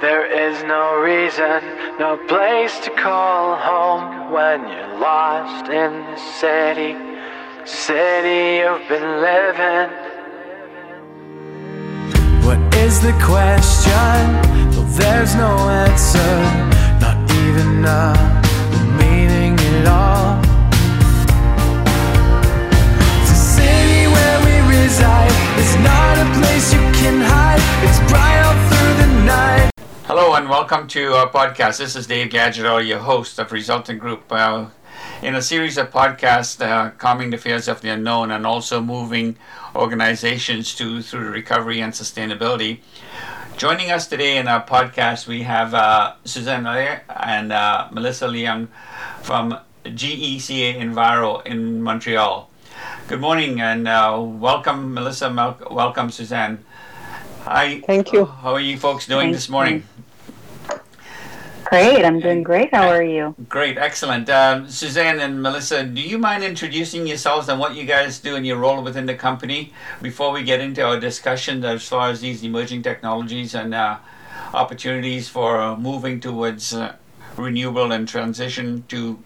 There is no reason, no place to call home when you're lost in the city, city you've been living. What is the question? Well, there's no answer, not even a meaning at all. The city where we reside is not a place you can hide. It's bright And welcome to our podcast. This is Dave Gajadhar, your host of Resultant Group. Uh, in a series of podcasts, uh, calming the fears of the unknown and also moving organizations to through recovery and sustainability. Joining us today in our podcast, we have uh, Suzanne Allaire and uh, Melissa Leung from GECA Enviro in Montreal. Good morning and uh, welcome, Melissa. Mel- welcome, Suzanne. Hi. Thank you. How are you folks doing this morning? Great, I'm doing great. How are you? Great, excellent. Um, Suzanne and Melissa, do you mind introducing yourselves and what you guys do and your role within the company before we get into our discussion as far as these emerging technologies and uh, opportunities for uh, moving towards uh, renewable and transition to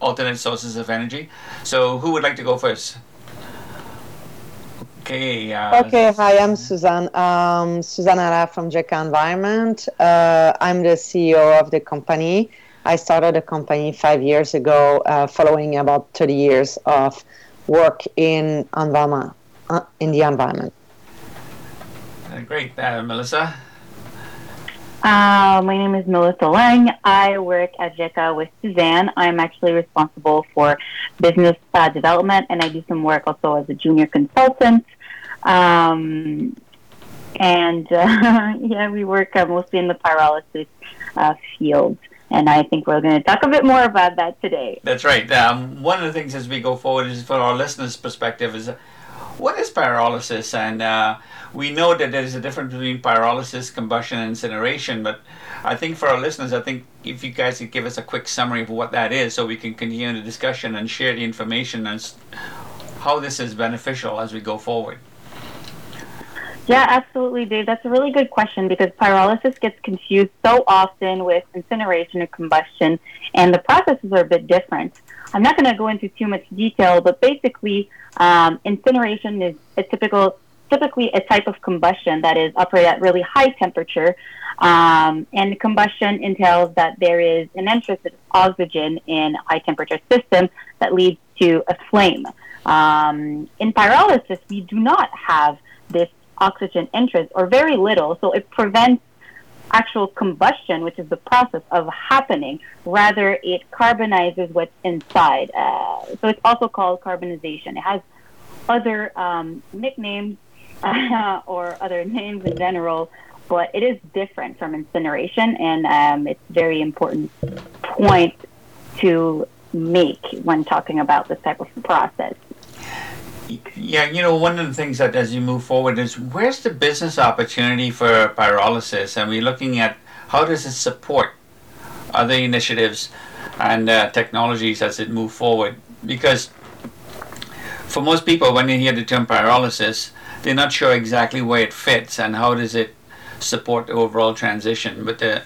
alternate sources of energy? So, who would like to go first? Okay. Uh, Okay, hi, I'm Suzanne. Um, Suzanne Allaire from GECA Environment. Uh, I'm the CEO of the company. I started the company five years ago, uh, following about 30 years of work in environment, uh, in the environment. uh, great, uh, Melissa. Uh, my name is Melissa Leung. I work at GECA with Suzanne. I'm actually responsible for business uh, development, and I do some work also as a junior consultant. Um, and uh, yeah, we work uh, mostly in the pyrolysis uh, field. And I think we're going to talk a bit more about that today. That's right. Um, one of the things as we go forward is for our listeners' perspective is what is pyrolysis? And uh, we know that there is a difference between pyrolysis, combustion, and incineration. But I think for our listeners, I think if you guys could give us a quick summary of what that is so we can continue the discussion and share the information as how this is beneficial as we go forward. Yeah, absolutely, Dave. That's a really good question because pyrolysis gets confused so often with incineration and combustion, and the processes are a bit different. I'm not going to go into too much detail, but basically, um, incineration is a typical, typically a type of combustion that is operated at really high temperature, um, and combustion entails that there is an entrance of oxygen in a high temperature system that leads to a flame. Um, in pyrolysis, we do not have oxygen entrance or very little, so it prevents actual combustion, which is the process of happening. Rather, it carbonizes what's inside. Uh, so it's also called carbonization. It has other um, nicknames uh, or other names in general, but it is different from incineration, and um, it's very important point to make when talking about this type of process. Yeah, you know, one of the things that as you move forward is where's the business opportunity for pyrolysis? And we're looking at how does it support other initiatives and uh, technologies as it move forward? Because for most people, when they hear the term pyrolysis, they're not sure exactly where it fits and how does it support the overall transition with the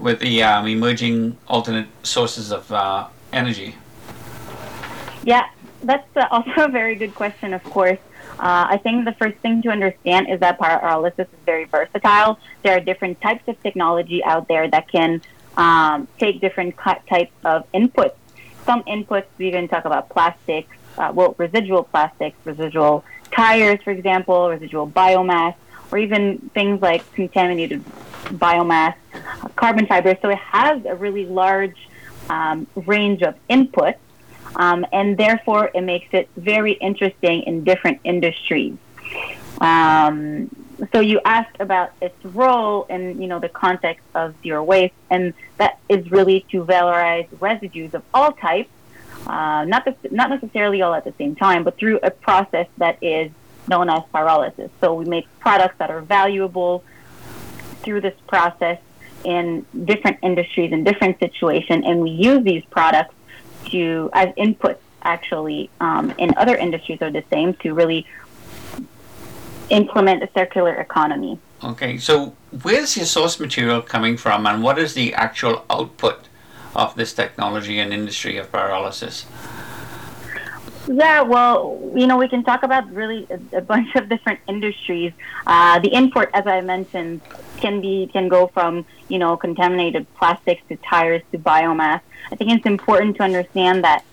with the um, emerging alternate sources of uh, energy. Yeah, that's uh, also a very good question, of course. Uh, I think the first thing to understand is that pyrolysis is very versatile. There are different types of technology out there that can um, take different types of inputs. Some inputs, we can talk about plastics, uh, well, residual plastics, residual tires, for example, residual biomass, or even things like contaminated biomass, carbon fiber. So it has a really large um, range of inputs um, and therefore it makes it very interesting in different industries. Um, so you asked about its role in you know the context of zero waste, and that is really to valorize residues of all types, uh, not the, not necessarily all at the same time, but through a process that is known as pyrolysis. So we make products that are valuable through this process in different industries in different situations, and we use these products to as inputs actually um, in other industries are the same to really implement a circular economy. Okay, so where's your source material coming from, and what is the actual output of this technology and industry of pyrolysis? Yeah, well, you know, we can talk about really a, a bunch of different industries. Uh, the import, as I mentioned, can be can go from you know contaminated plastics to tires to biomass. I think it's important to understand that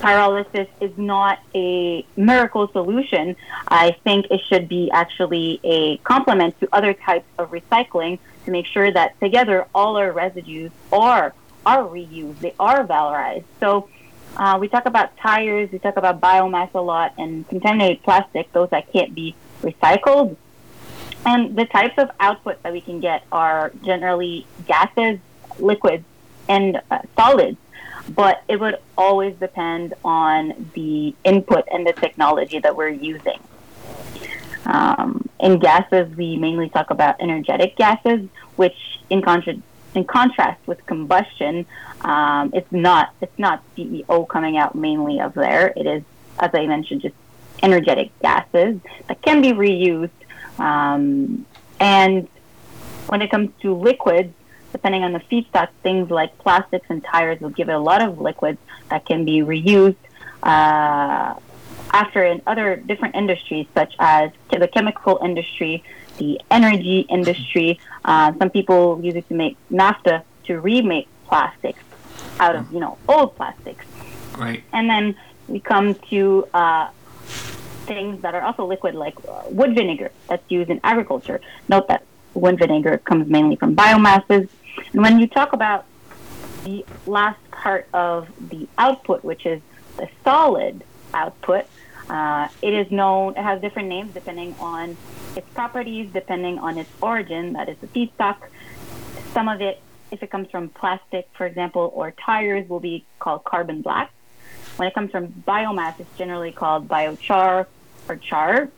pyrolysis is not a miracle solution. I think it should be actually a complement to other types of recycling to make sure that together all our residues are are reused, they are valorized. So uh, we talk about tires, we talk about biomass a lot, and contaminated plastic, those that can't be recycled. And the types of output that we can get are generally gases, liquids, and uh, solids. But it would always depend on the input and the technology that we're using. Um, in gases, we mainly talk about energetic gases, which in, contra- in contrast with combustion, um, it's not it's not CEO coming out mainly of there. It is, as I mentioned, just energetic gases that can be reused. Um, and when it comes to liquids, depending on the feedstock, things like plastics and tires will give it a lot of liquids that can be reused. Uh, after in other different industries, such as the chemical industry, the energy industry, uh, some people use it to make naphtha to remake plastics out of you know old plastics. Right. And then we come to uh, things that are also liquid, like uh, wood vinegar that's used in agriculture. Note that wood vinegar comes mainly from biomasses. And when you talk about the last part of the output, which is the solid output, uh, it is known, it has different names depending on its properties, depending on its origin, that is the feedstock. Some of it if it comes from plastic, for example, or tires, will be called carbon black. When it comes from biomass, it's generally called biochar or char.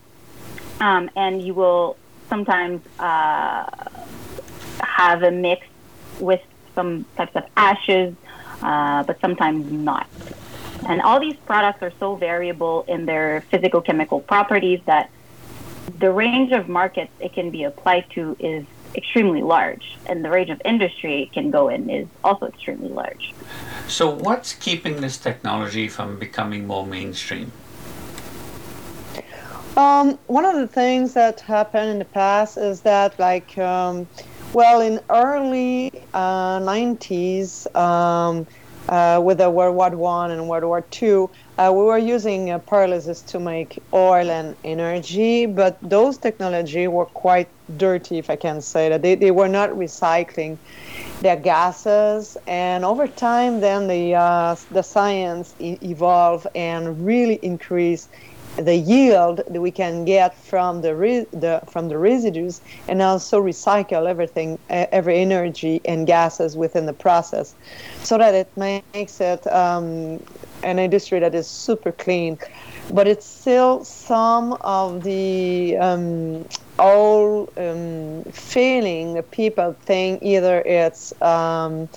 Um, and you will sometimes uh, have a mix with some types of ashes, uh, but sometimes not. And all these products are so variable in their physical chemical properties that the range of markets it can be applied to is extremely large, and the range of industry it can go in is also extremely large. So, what's keeping this technology from becoming more mainstream? Um, one of the things that happened in the past is that, like, um, well, in early uh, 90s, um, uh, with the World War One and World War Two, uh, we were using uh, pyrolysis to make oil and energy, but those technology were quite dirty, if I can say that. They, they were not recycling their gases, and over time, then the uh, the science e- evolved and really increased the yield that we can get from the, re- the from the residues and also recycle everything every energy and gases within the process so that it makes it um, an industry that is super clean but it's still some of the um, old um, feeling that people think either it's um,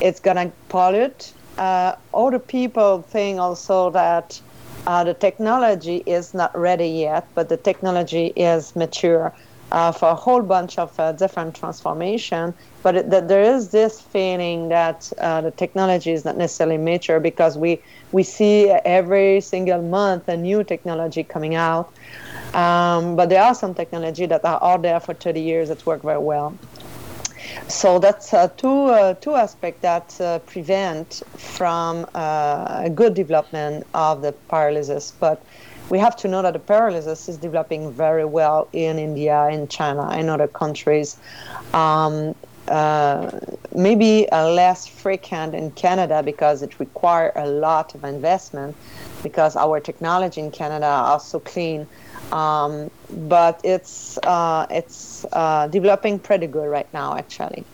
it's gonna pollute uh, other people think also that uh, the technology is not ready yet, but the technology is mature uh, for a whole bunch of uh, different transformation. But it, that there is this feeling that uh, the technology is not necessarily mature because we we see every single month a new technology coming out. Um, but there are some technology that are out there for 30 years that work very well. So that's uh, two uh, two aspects that uh, prevent from uh, a good development of the pyrolysis. But we have to know that the pyrolysis is developing very well in India, in China, in other countries. Um, uh, maybe less frequent in Canada because it requires a lot of investment because our technology in Canada are so clean. Um, but it's uh, it's uh, developing pretty good right now, actually.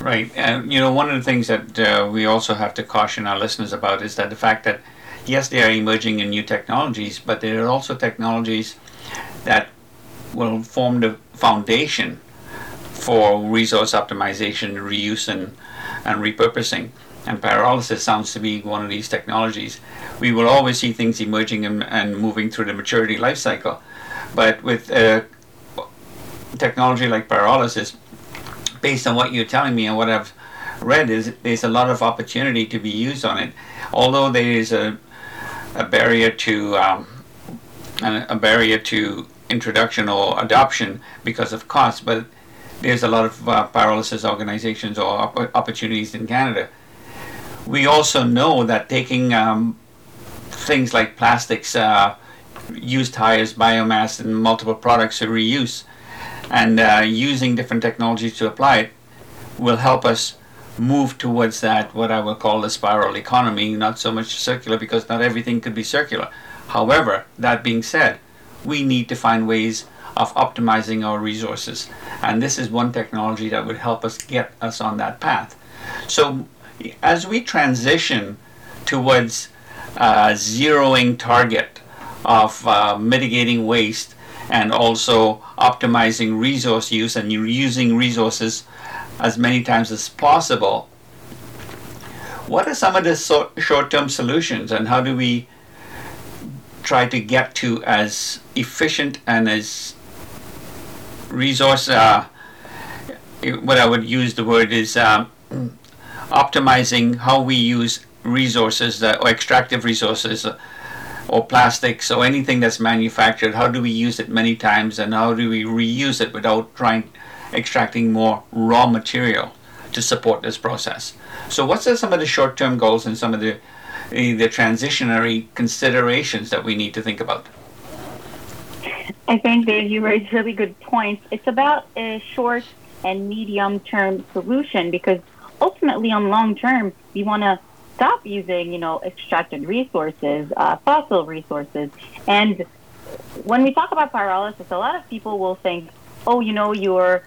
Right, and you know one of the things that uh, we also have to caution our listeners about is that the fact that yes, they are emerging in new technologies, but there are also technologies that will form the foundation for resource optimization, reuse, and and repurposing. And pyrolysis sounds to be one of these technologies. We will always see things emerging and, and moving through the maturity life cycle but with uh, technology like pyrolysis, based on what you're telling me and what I've read, is there's a lot of opportunity to be used on it. Although there is a a barrier to um, a barrier to introduction or adoption because of cost, but there's a lot of uh, pyrolysis organizations or op- opportunities in Canada. We also know that taking um, things like plastics, uh, used tires, biomass, and multiple products to reuse, and uh, using different technologies to apply it will help us move towards that what I will call the spiral economy, not so much circular because not everything could be circular. However, that being said, we need to find ways of optimizing our resources. And this is one technology that would help us get us on that path. So as we transition towards zeroing target of uh, mitigating waste and also optimizing resource use and using resources as many times as possible. What are some of the so- short term solutions, and how do we try to get to as efficient and as resource, uh, what I would use the word is um, optimizing how we use resources uh, or extractive resources uh, or plastics or anything that's manufactured how do we use it many times and how do we reuse it without trying extracting more raw material to support this process. So, what's some of the short-term goals and some of the the transitionary considerations that we need to think about? I think, Dave, you raised really good points. It's about a short and medium-term solution because ultimately, on long term, we want to stop using, you know, extracted resources, uh, fossil resources, and when we talk about pyrolysis, a lot of people will think, oh, you know, you're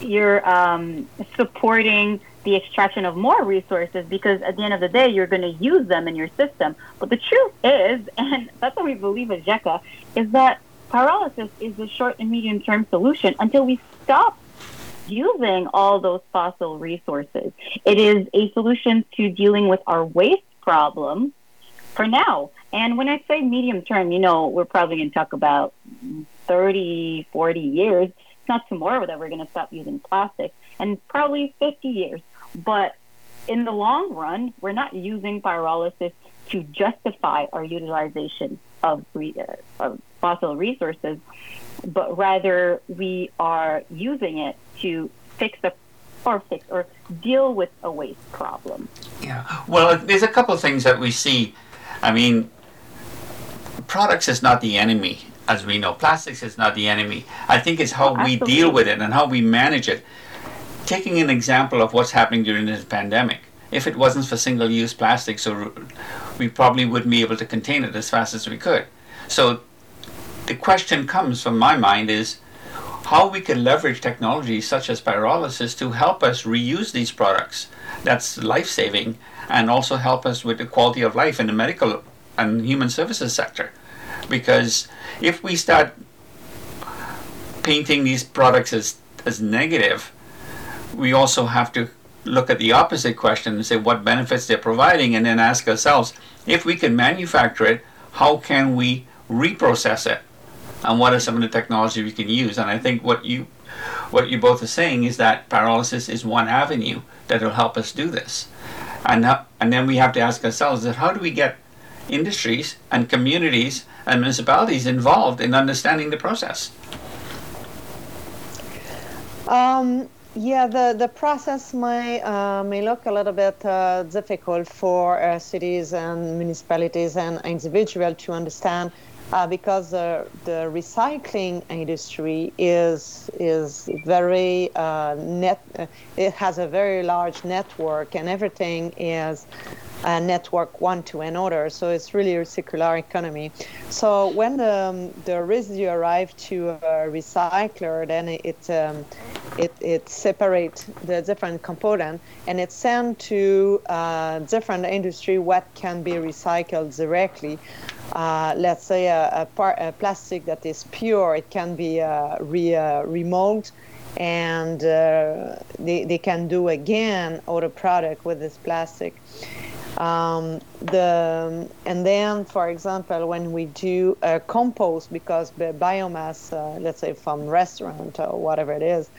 you're um, supporting the extraction of more resources because at the end of the day, you're going to use them in your system. But the truth is, and that's what we believe at GECA, is that pyrolysis is a short and medium term solution until we stop using all those fossil resources. It is a solution to dealing with our waste problem for now. And when I say medium term, you know, we're probably going to talk about 30, 40 years it's not tomorrow that we're going to stop using plastic, and probably 50 years. But in the long run, we're not using pyrolysis to justify our utilization of, re- uh, of fossil resources, but rather we are using it to fix a or fix or deal with a waste problem. Yeah. Well, there's a couple of things that we see. I mean, products is not the enemy as we know, plastics is not the enemy. I think it's how oh, we deal with it and how we manage it. Taking an example of what's happening during this pandemic, if it wasn't for single-use plastics, so we probably wouldn't be able to contain it as fast as we could. So the question comes from my mind is how we can leverage technologies such as pyrolysis to help us reuse these products. That's life-saving and also help us with the quality of life in the medical and human services sector because if we start painting these products as, as negative, we also have to look at the opposite question and say what benefits they're providing and then ask ourselves if we can manufacture it, how can we reprocess it? And what are some of the technology we can use? And I think what you what you both are saying is that pyrolysis is one avenue that will help us do this. And, and then we have to ask ourselves that how do we get industries and communities and municipalities involved in understanding the process? Um, yeah, the, the process may, uh, may look a little bit uh, difficult for uh, cities and municipalities and individuals to understand uh, because the, the recycling industry is, is very uh, net, uh, it has a very large network and everything is uh, network one to another. So it's really a circular economy. So when the, um, the residue arrive to a recycler, then it um, it, it separates the different component and it's sent to uh, different industry what can be recycled directly. Uh, let's say a, a, par- a, plastic that is pure, it can be uh, re, uh, remold and uh, they, they can do again other product with this plastic. Um, the and then, for example, when we do compost, because the biomass, uh, let's say from restaurant or whatever it is,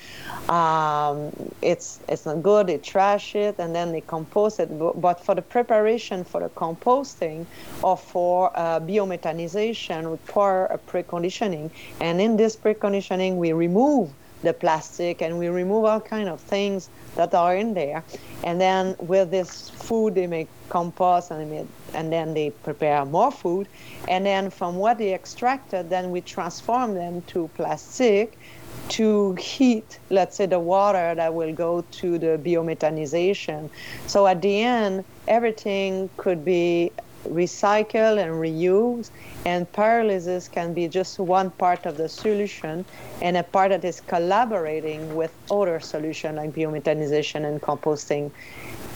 um, it's it's not good. They trash it and then they compost it. But for the preparation for the composting or for uh, biomethanization, require a preconditioning. And in this preconditioning, we remove the plastic and we remove all kind of things that are in there. And then with this food, they make compost and, they make, and then they prepare more food. And then from what they extracted, then we transform them to plastic to heat, let's say, the water that will go to the biomethanization. So at the end, everything could be recycled and reuse and pyrolysis can be just one part of the solution and a part that is collaborating with other solutions like biomethanization and composting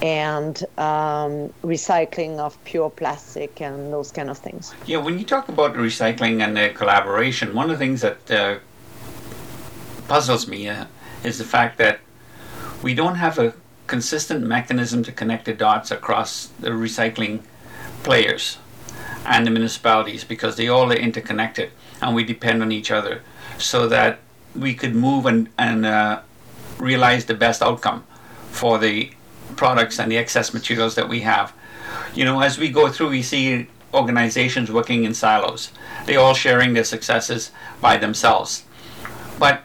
and um, recycling of pure plastic and those kind of things. Yeah, when you talk about recycling and uh, collaboration, one of the things that uh, puzzles me uh, is the fact that we don't have a consistent mechanism to connect the dots across the recycling players and the municipalities because they all are interconnected and we depend on each other so that we could move and, and uh, realize the best outcome for the products and the excess materials that we have. You know, as we go through, we see organizations working in silos. They all sharing their successes by themselves. But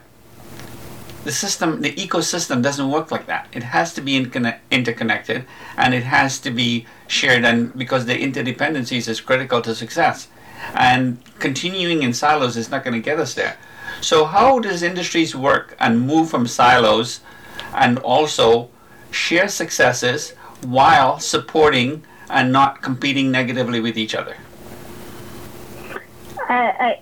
the system, the ecosystem doesn't work like that. It has to be interconnected and it has to be shared, and because the interdependencies is critical to success. And continuing in silos is not going to get us there. So, how does industries work and move from silos and also share successes while supporting and not competing negatively with each other? I,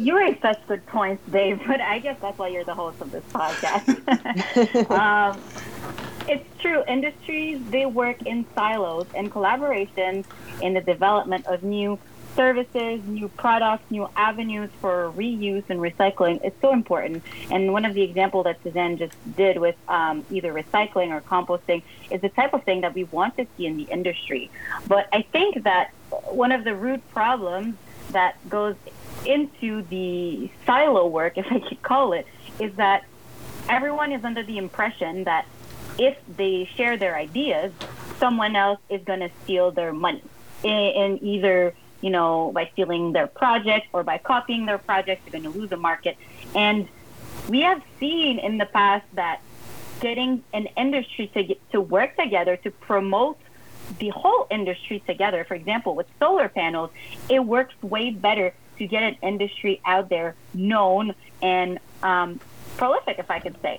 you raise such good points, Dave, but I guess that's why you're the host of this podcast. um, it's true. Industries, they work in silos and collaboration in the development of new services, new products, new avenues for reuse and recycling is so important. And one of the examples that Suzanne just did with um, either recycling or composting is the type of thing that we want to see in the industry. But I think that one of the root problems that goes into the silo work, if I could call it, is that everyone is under the impression that if they share their ideas, someone else is going to steal their money in, either, you know, by stealing their project or by copying their project, they're going to lose a market. And we have seen in the past that getting an industry to get, to work together to promote the whole industry together, for example, with solar panels, it works way better to get an industry out there known and um, prolific, if I could say.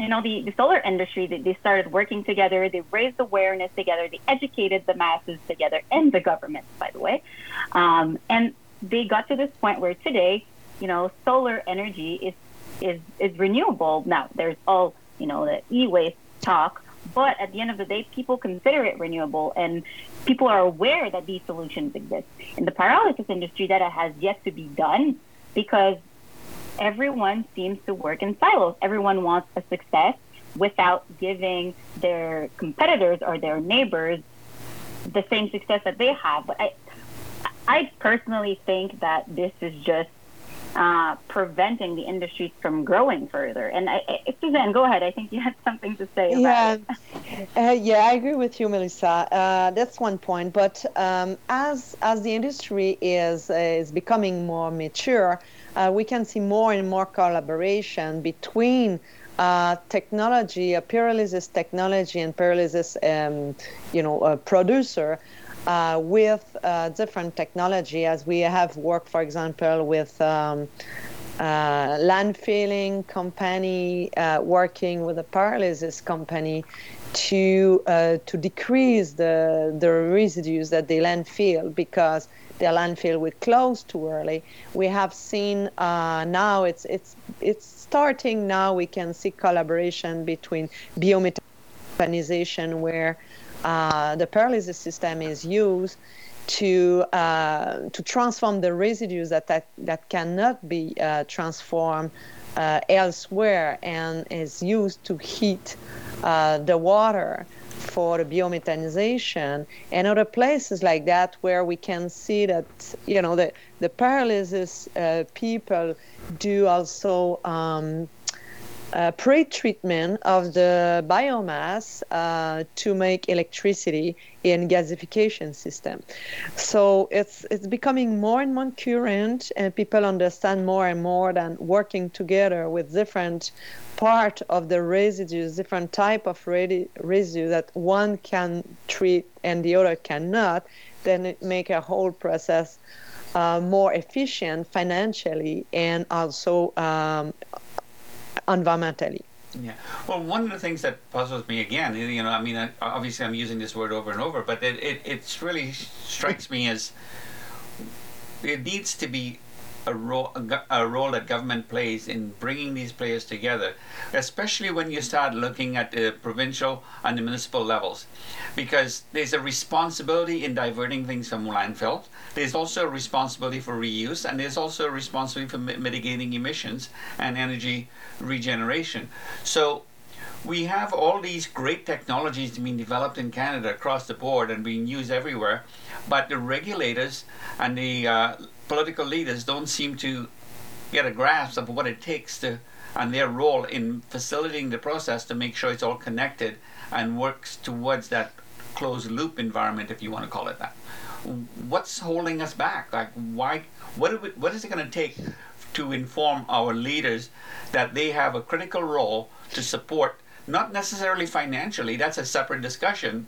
You know, the, the solar industry, they, they started working together, they raised awareness together, they educated the masses together, and the government, by the way. Um, and they got to this point where today, you know, solar energy is, is, is renewable. Now, there's all, you know, the e waste talk, but at the end of the day, people consider it renewable and people are aware that these solutions exist. In the pyrolysis industry, that has yet to be done because everyone seems to work in silos. Everyone wants a success without giving their competitors or their neighbors the same success that they have. But I, I personally think that this is just uh, preventing the industry from growing further. And I, I, Suzanne, go ahead. I think you had something to say yeah. uh, yeah, I agree with you, Melissa. Uh, that's one point. But um, as as the industry is is becoming more mature, uh, we can see more and more collaboration between. Uh, technology, a pyrolysis technology and pyrolysis, um, you know, a producer uh, with uh, different technology, as we have worked, for example, with um, uh, landfilling company uh, working with a pyrolysis company to uh, to decrease the the residues that they landfill because their landfill would close too early. We have seen uh, now it's it's it's starting now. We can see collaboration between biomethanization where uh, the pyrolysis system is used to uh, to transform the residues that that, that cannot be uh, transformed uh, elsewhere and is used to heat uh, the water for the biomethanization and other places like that where we can see that you know the the pyrolysis uh, people do also um, uh, pre-treatment of the biomass uh, to make electricity in gasification system. So it's it's becoming more and more current, and people understand more and more that working together with different part of the residues, different type of residue that one can treat and the other cannot, then it make a whole process uh, more efficient financially and also um, environmentally. Yeah. Well, one of the things that puzzles me again, you know, I mean, obviously I'm using this word over and over, but it, it it's really strikes me as it needs to be a role, a role that government plays in bringing these players together, especially when you start looking at the provincial and the municipal levels, because there's a responsibility in diverting things from landfill. There's also a responsibility for reuse, and there's also a responsibility for mitigating emissions and energy regeneration. So we have all these great technologies being developed in Canada across the board and being used everywhere, but the regulators and the uh, political leaders don't seem to get a grasp of what it takes to and their role in facilitating the process to make sure it's all connected and works towards that closed loop environment, if you want to call it that. What's holding us back? Like, why? What, we, what is it going to take to inform our leaders that they have a critical role to support, not necessarily financially, that's a separate discussion,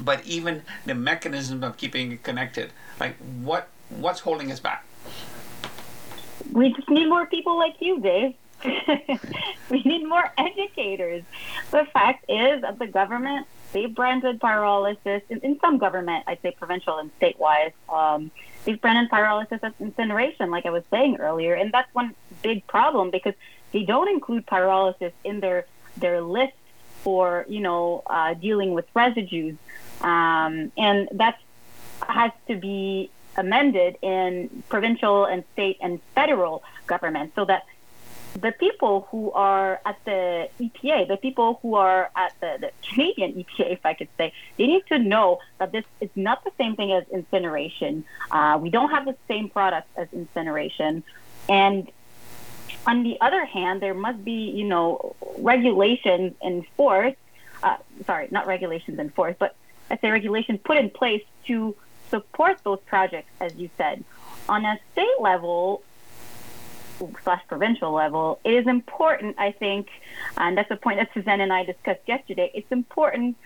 but even the mechanism of keeping it connected. Like, what what's holding us back? We just need more people like you, Dave. we need more educators. The fact is that the government, they've branded pyrolysis, in, in some government, I'd say provincial and statewide, um, they've branded pyrolysis as incineration, like I was saying earlier. And that's one big problem because they don't include pyrolysis in their, their list for, you know, uh, dealing with residues. Um, and that has to be amended in provincial and state and federal government so that the people who are at the EPA, the people who are at the, the, Canadian EPA, if I could say, they need to know that this is not the same thing as incineration. Uh, we don't have the same products as incineration. And on the other hand, there must be, you know, regulations enforced. Uh, sorry, not regulations enforced, but I say regulations put in place to support those projects, as you said. On a state level, slash provincial level, it is important, I think, and that's a point that Suzanne and I discussed yesterday. It's important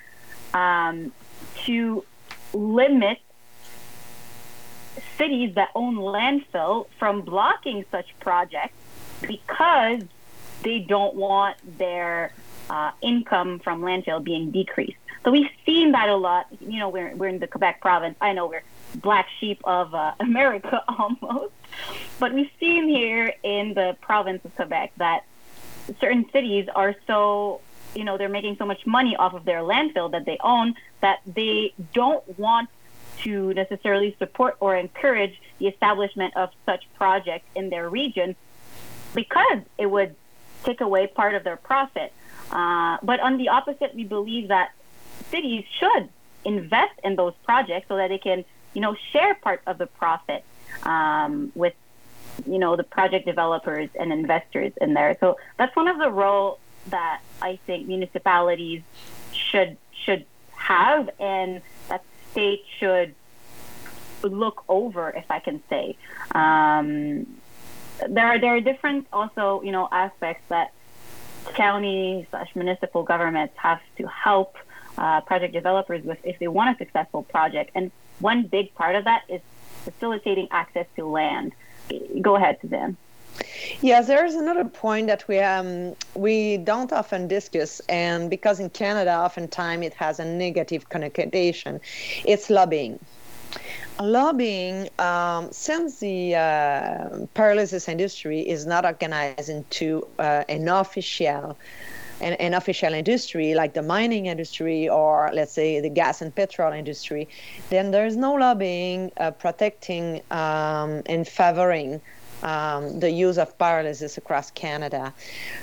um, to limit cities that own landfill from blocking such projects because they don't want their uh, income from landfill being decreased. So we've seen that a lot. You know, we're, we're in the Quebec province. I know we're black sheep of uh, America almost. But we've seen here in the province of Quebec that certain cities are so, you know, they're making so much money off of their landfill that they own that they don't want to necessarily support or encourage the establishment of such projects in their region because it would take away part of their profit. Uh, but on the opposite, we believe that cities should invest in those projects so that they can, you know, share part of the profit um, with, you know, the project developers and investors in there. So that's one of the roles that I think municipalities should should have, and that state should look over, if I can say. Um, there are there are different also, you know, aspects that county slash municipal governments have to help uh, project developers with if they want a successful project. And one big part of that is facilitating access to land. Go ahead, Suzanne. Yes, there is another point that we um, we don't often discuss, and because in Canada, oftentimes it has a negative connotation. It's lobbying. Lobbying, um, since the uh, pyrolysis industry is not organized into uh, an official an, an official industry like the mining industry or let's say the gas and petrol industry, then there's no lobbying uh, protecting um, and favoring um, the use of pyrolysis across Canada.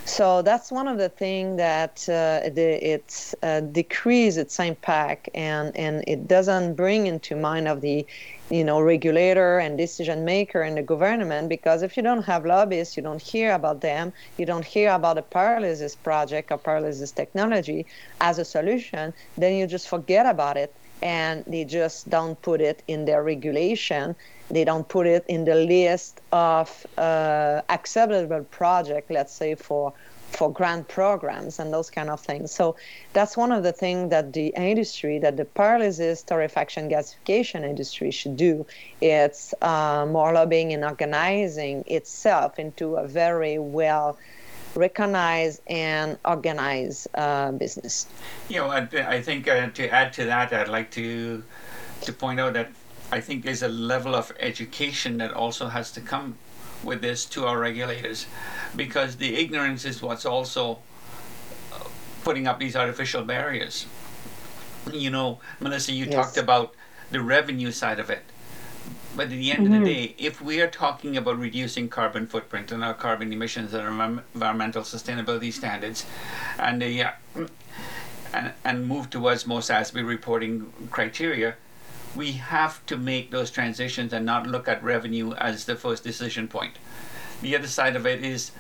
So that's one of the things that uh, the, it's uh, decrease its impact and, and it doesn't bring into mind of the you know regulator and decision maker in the government because if you don't have lobbyists you don't hear about them you don't hear about a pyrolysis project or pyrolysis technology as a solution then you just forget about it and they just don't put it in their regulation they don't put it in the list of uh, acceptable project let's say for for grant programs and those kind of things. So that's one of the things that the industry, that the pyrolysis torrefaction gasification industry should do. It's uh, more lobbying and organizing itself into a very well recognized and organize uh, business. You know, I, I think uh, to add to that, I'd like to to point out that I think there's a level of education that also has to come with this to our regulators because the ignorance is what's also uh, putting up these artificial barriers. You know, Melissa, you yes. talked about the revenue side of it. But at the end mm-hmm. of the mm-hmm. day, if we are talking about reducing carbon footprint and our carbon emissions and our environmental sustainability standards, and uh, and, and move towards more SASB reporting criteria, we have to make those transitions and not look at revenue as the first decision point. The other side of it is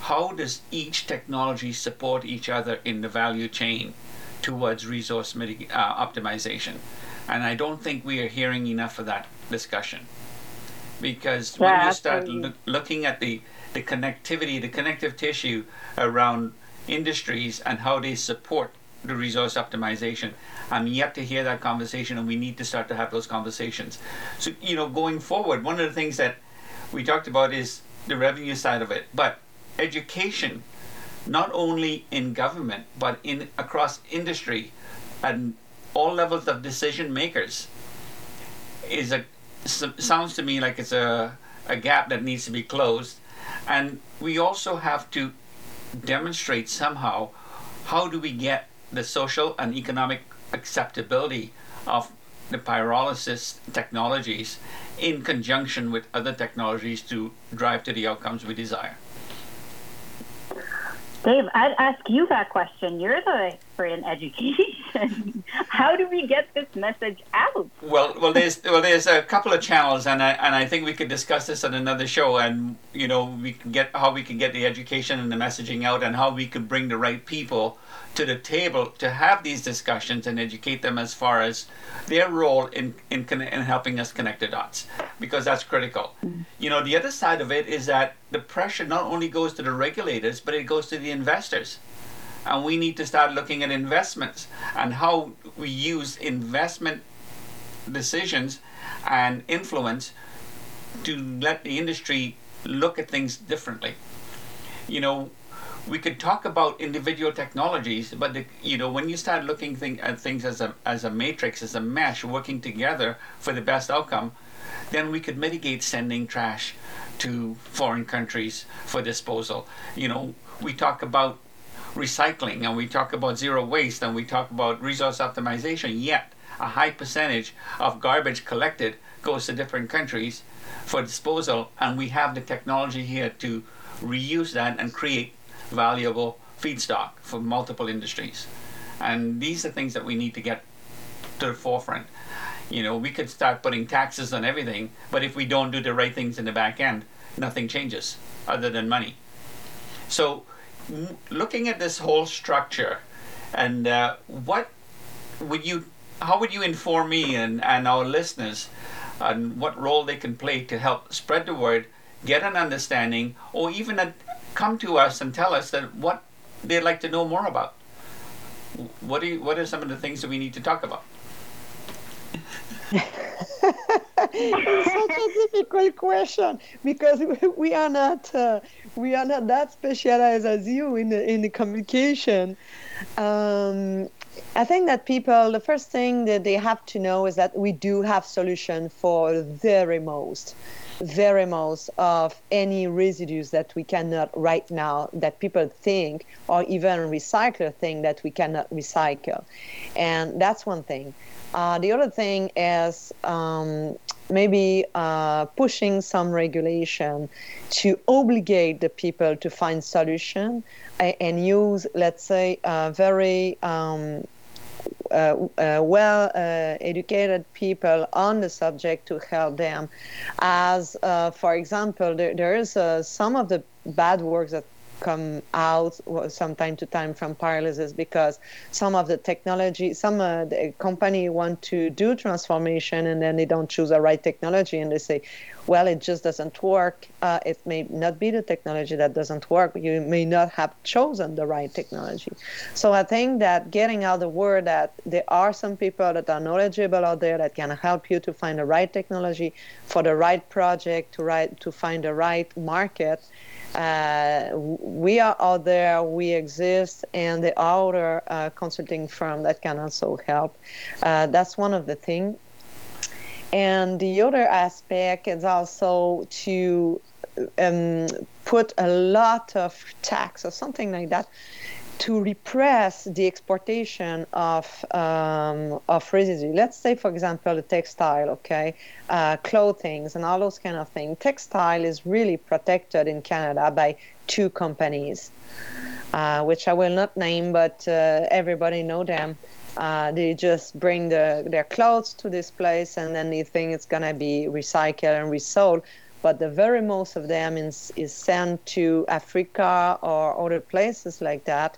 how does each technology support each other in the value chain towards resource mitig- uh, optimization? And I don't think we are hearing enough of that discussion. Because yeah, when you start lo- looking at the, the connectivity, the connective tissue around industries and how they support the resource optimization. I'm yet to hear that conversation, and we need to start to have those conversations. So, you know, going forward, one of the things that we talked about is the revenue side of it, but education, not only in government, but in across industry and all levels of decision makers, is a sounds to me like it's a a gap that needs to be closed, and we also have to demonstrate somehow how do we get the social and economic acceptability of the pyrolysis technologies in conjunction with other technologies to drive to the outcomes we desire. Dave, I'd ask you that question. You're the expert education. How do we get this message out? Well, well, there's well, there's a couple of channels, and I and I think we could discuss this on another show, and you know, we can get how we can get the education and the messaging out, and how we could bring the right people to the table to have these discussions and educate them as far as their role in, in, in helping us connect the dots because that's critical. Mm-hmm. You know, the other side of it is that the pressure not only goes to the regulators, but it goes to the investors. And we need to start looking at investments and how we use investment decisions and influence to let the industry look at things differently. You know, we could talk about individual technologies, but the, you know when you start looking thing, at things as a as a matrix, as a mesh, working together for the best outcome, then we could mitigate sending trash to foreign countries for disposal. You know, we talk about recycling and we talk about zero waste and we talk about resource optimization. Yet a high percentage of garbage collected goes to different countries for disposal, and we have the technology here to reuse that and create valuable feedstock for multiple industries. And these are things that we need to get to the forefront. You know, we could start putting taxes on everything, but if we don't do the right things in the back end, nothing changes other than money. So, m- looking at this whole structure, and uh, what would you, how would you inform me and, and our listeners on what role they can play to help spread the word, get an understanding, or even a, come to us and tell us that what they'd like to know more about. What do you, what are some of the things that we need to talk about? it's such a difficult question because we are not uh, we are not that specialized as you in the, in the communication. Um, I think that people the first thing that they have to know is that we do have solution for the very most most of any residues that we cannot right now that people think or even recycler think that we cannot recycle. And that's one thing. Uh, the other thing is um, maybe uh, pushing some regulation to obligate the people to find solution and use let's say very um, Uh, uh, well uh, educated people on the subject to help them. As, uh, for example, there, there is some of the bad works that come out from time to time from pyrolysis because some of the technology, some uh, the company want to do transformation and then they don't choose the right technology and they say, well, it just doesn't work. Uh, it may not be the technology that doesn't work. You may not have chosen the right technology. So I think that getting out the word that there are some people that are knowledgeable out there that can help you to find the right technology for the right project to right to find the right market uh, we are out there, we exist, and the outer uh, consulting firm that can also help. Uh, that's one of the things. And the other aspect is also to um, put a lot of tax or something like that to repress the exportation of um, of residue. Let's say, for example, the textile, okay, uh, clothing and all those kind of things. Textile is really protected in Canada by two companies, uh, which I will not name, but uh, everybody know them. Uh, they just bring the, their clothes to this place and then they think it's going to be recycled and resold but the very most of them is, is sent to Africa or other places like that,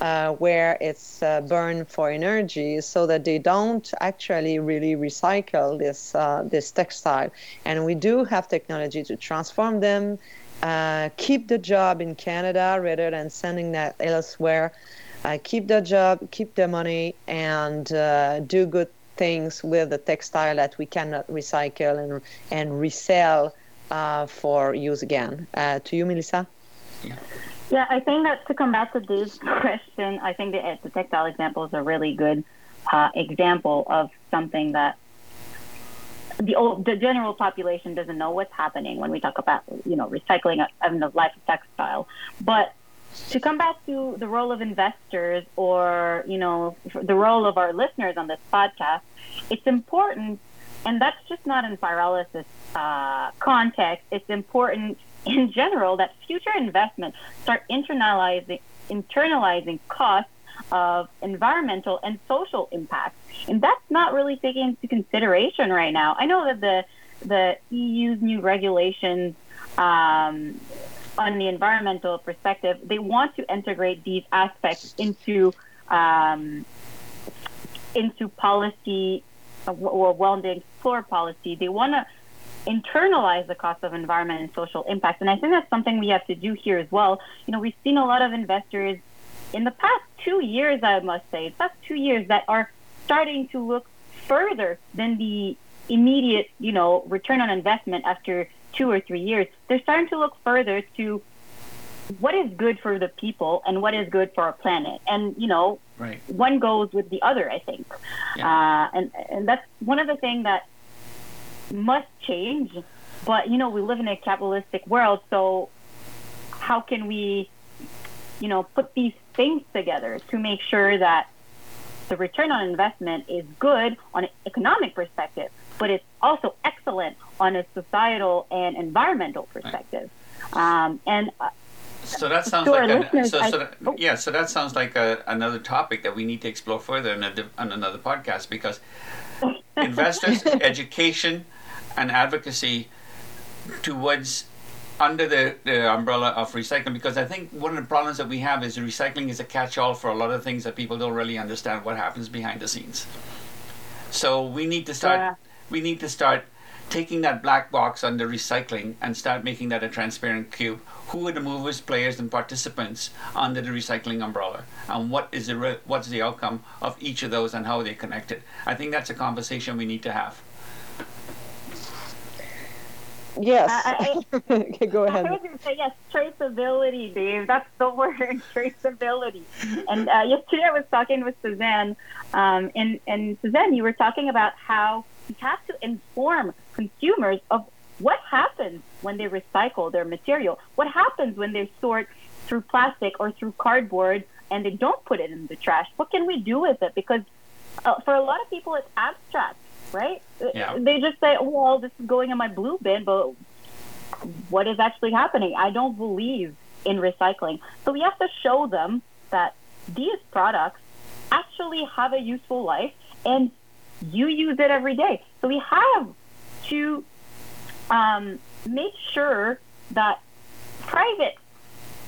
uh, where it's uh, burned for energy, so that they don't actually really recycle this uh, this textile. And we do have technology to transform them, uh, keep the job in Canada rather than sending that elsewhere. Uh, keep the job, keep the money, and uh, do good things with the textile that we cannot recycle and and resell uh, for use again. Uh, to you, Melissa. Yeah. yeah, I think that to come back to this question, I think the, the textile example is a really good uh, example of something that the old, the general population doesn't know what's happening when we talk about you know recycling and the life of textile. But to come back to the role of investors or you know the role of our listeners on this podcast, it's important and that's just not in pyrolysis uh, context. It's important in general that future investments start internalizing internalizing costs of environmental and social impacts. and that's not really taken into consideration right now. I know that the the EU's new regulations um, on the environmental perspective, they want to integrate these aspects into um, into policy or well-being explore policy, they want to internalize the cost of environment and social impact. And I think that's something we have to do here as well. You know, we've seen a lot of investors in the past two years, I must say, past two years that are starting to look further than the immediate, you know, return on investment after two or three years. They're starting to look further to what is good for the people and what is good for our planet. And you know, right. one goes with the other. I think, yeah. uh, and and that's one of the things that must change. But you know, we live in a capitalistic world, so how can we, you know, put these things together to make sure that the return on investment is good on an economic perspective, but it's also excellent on a societal and environmental perspective. Right. Um, and uh, so that sounds like an, so, so that, oh. yeah. So that sounds like a, another topic that we need to explore further in a, on another podcast because investors, education, and advocacy towards under the, the umbrella of recycling because I think one of the problems that we have is recycling is a catch-all for a lot of things that people don't really understand what happens behind the scenes. So we need to start. Yeah. We need to start taking that black box under recycling and start making that a transparent cube. Who are the movers, players, and participants under the recycling umbrella, and what is the re- what's the outcome of each of those, and how are they connected? I think that's a conversation we need to have. Yes. I, I, okay, go ahead. I was going to say yes, traceability, Dave. That's the word, traceability. and uh, yesterday I was talking with Suzanne, um, and and Suzanne, you were talking about how we have to inform consumers of what happens when they recycle their material? What happens when they sort through plastic or through cardboard and they don't put it in the trash? What can we do with it? Because uh, for a lot of people, it's abstract, right? Yeah. They just say, oh, well, this is going in my blue bin, but what is actually happening? I don't believe in recycling. So we have to show them that these products actually have a useful life and you use it every day. So we have to um, make sure that private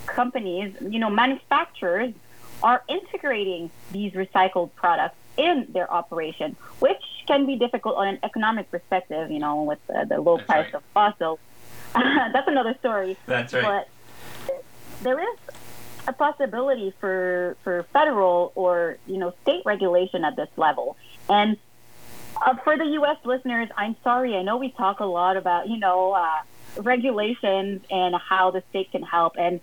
companies, you know, manufacturers are integrating these recycled products in their operation, which can be difficult on an economic perspective, you know, with the, the low That's price right. of fossil. That's another story. That's right. But there is a possibility for for federal or you know state regulation at this level. And uh, for the U.S. listeners, I'm sorry. I know we talk a lot about you know uh, regulations and how the state can help, and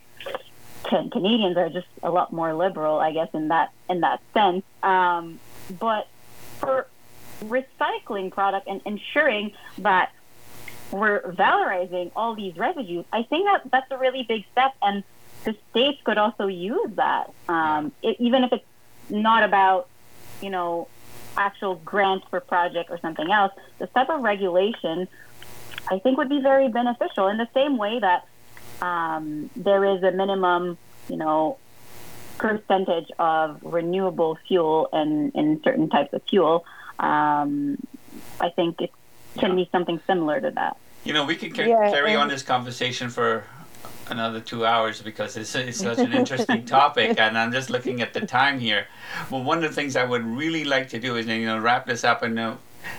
can, Canadians are just a lot more liberal, I guess, in that in that sense. Um, but for recycling product and ensuring that we're valorizing all these residues, I think that that's a really big step, and the states could also use that, um, it, even if it's not about, you know, actual grant for project or something else. This type of regulation, I think, would be very beneficial in the same way that um, there is a minimum, you know, percentage of renewable fuel in, in certain types of fuel. Um, I think it can Yeah. be something similar to that. You know, we could ca- Yeah, carry on this conversation for another two hours because it's, it's such an interesting topic, and I'm just looking at the time here. Well, one of the things I would really like to do is you know wrap this up, and uh,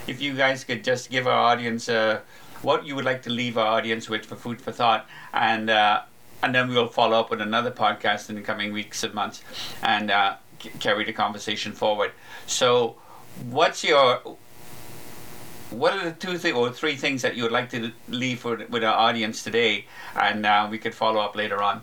if you guys could just give our audience uh, what you would like to leave our audience with for food for thought, and uh, and then we'll follow up with another podcast in the coming weeks and months, and uh, c- carry the conversation forward. So, what's your what are the two th- or three things that you would like to leave for, with our audience today, and uh, we could follow up later on.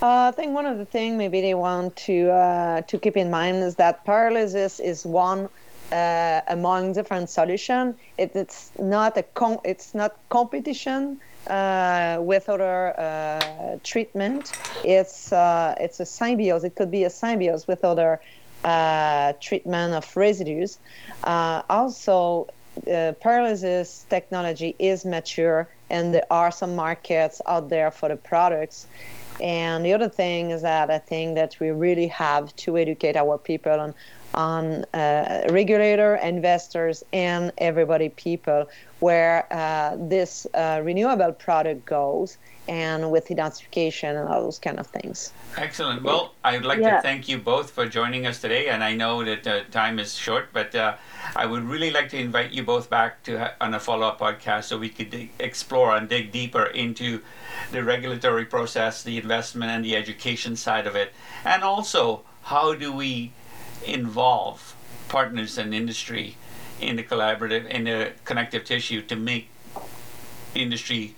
Uh, I think one of the things maybe they want to uh, to keep in mind is that pyrolysis is one uh, among different solutions. It, it's not a com- it's not competition uh, with other uh, treatment. It's uh, it's a symbiosis. It could be a symbiosis with other uh, treatment of residues. Uh, also, uh, pyrolysis technology is mature, and there are some markets out there for the products. And the other thing is that I think that we really have to educate our people on on uh, regulator, investors, and everybody people where uh, this uh, renewable product goes, and with identification and all those kind of things. Excellent. Well, I would like Yeah. to thank you both for joining us today, and I know that uh, time is short, but uh, I would really like to invite you both back to ha- on a follow-up podcast so we could dig- explore and dig deeper into the regulatory process, the investment, and the education side of it, and also how do we involve partners and industry in the collaborative in the connective tissue to make industry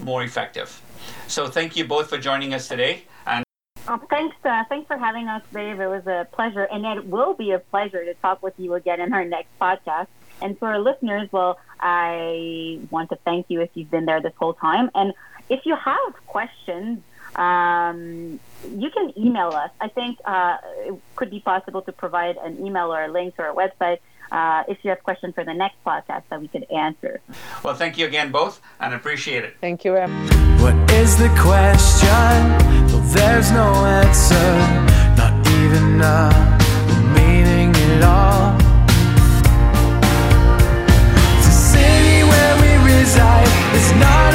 more effective. So thank you both for joining us today. And Oh, thanks, uh, thanks for having us, Dave. It was a pleasure, and it will be a pleasure to talk with you again in our next podcast. And for our listeners, well, I want to thank you if you've been there this whole time. And if you have questions, um, you can email us. I think uh, it could be possible to provide an email or a link to our website uh, if you have questions for the next podcast that we could answer. Well, thank you again both and appreciate it. Thank you. Em. What is the question? Well, there's no answer, not even a meaning at all. The city where we reside is not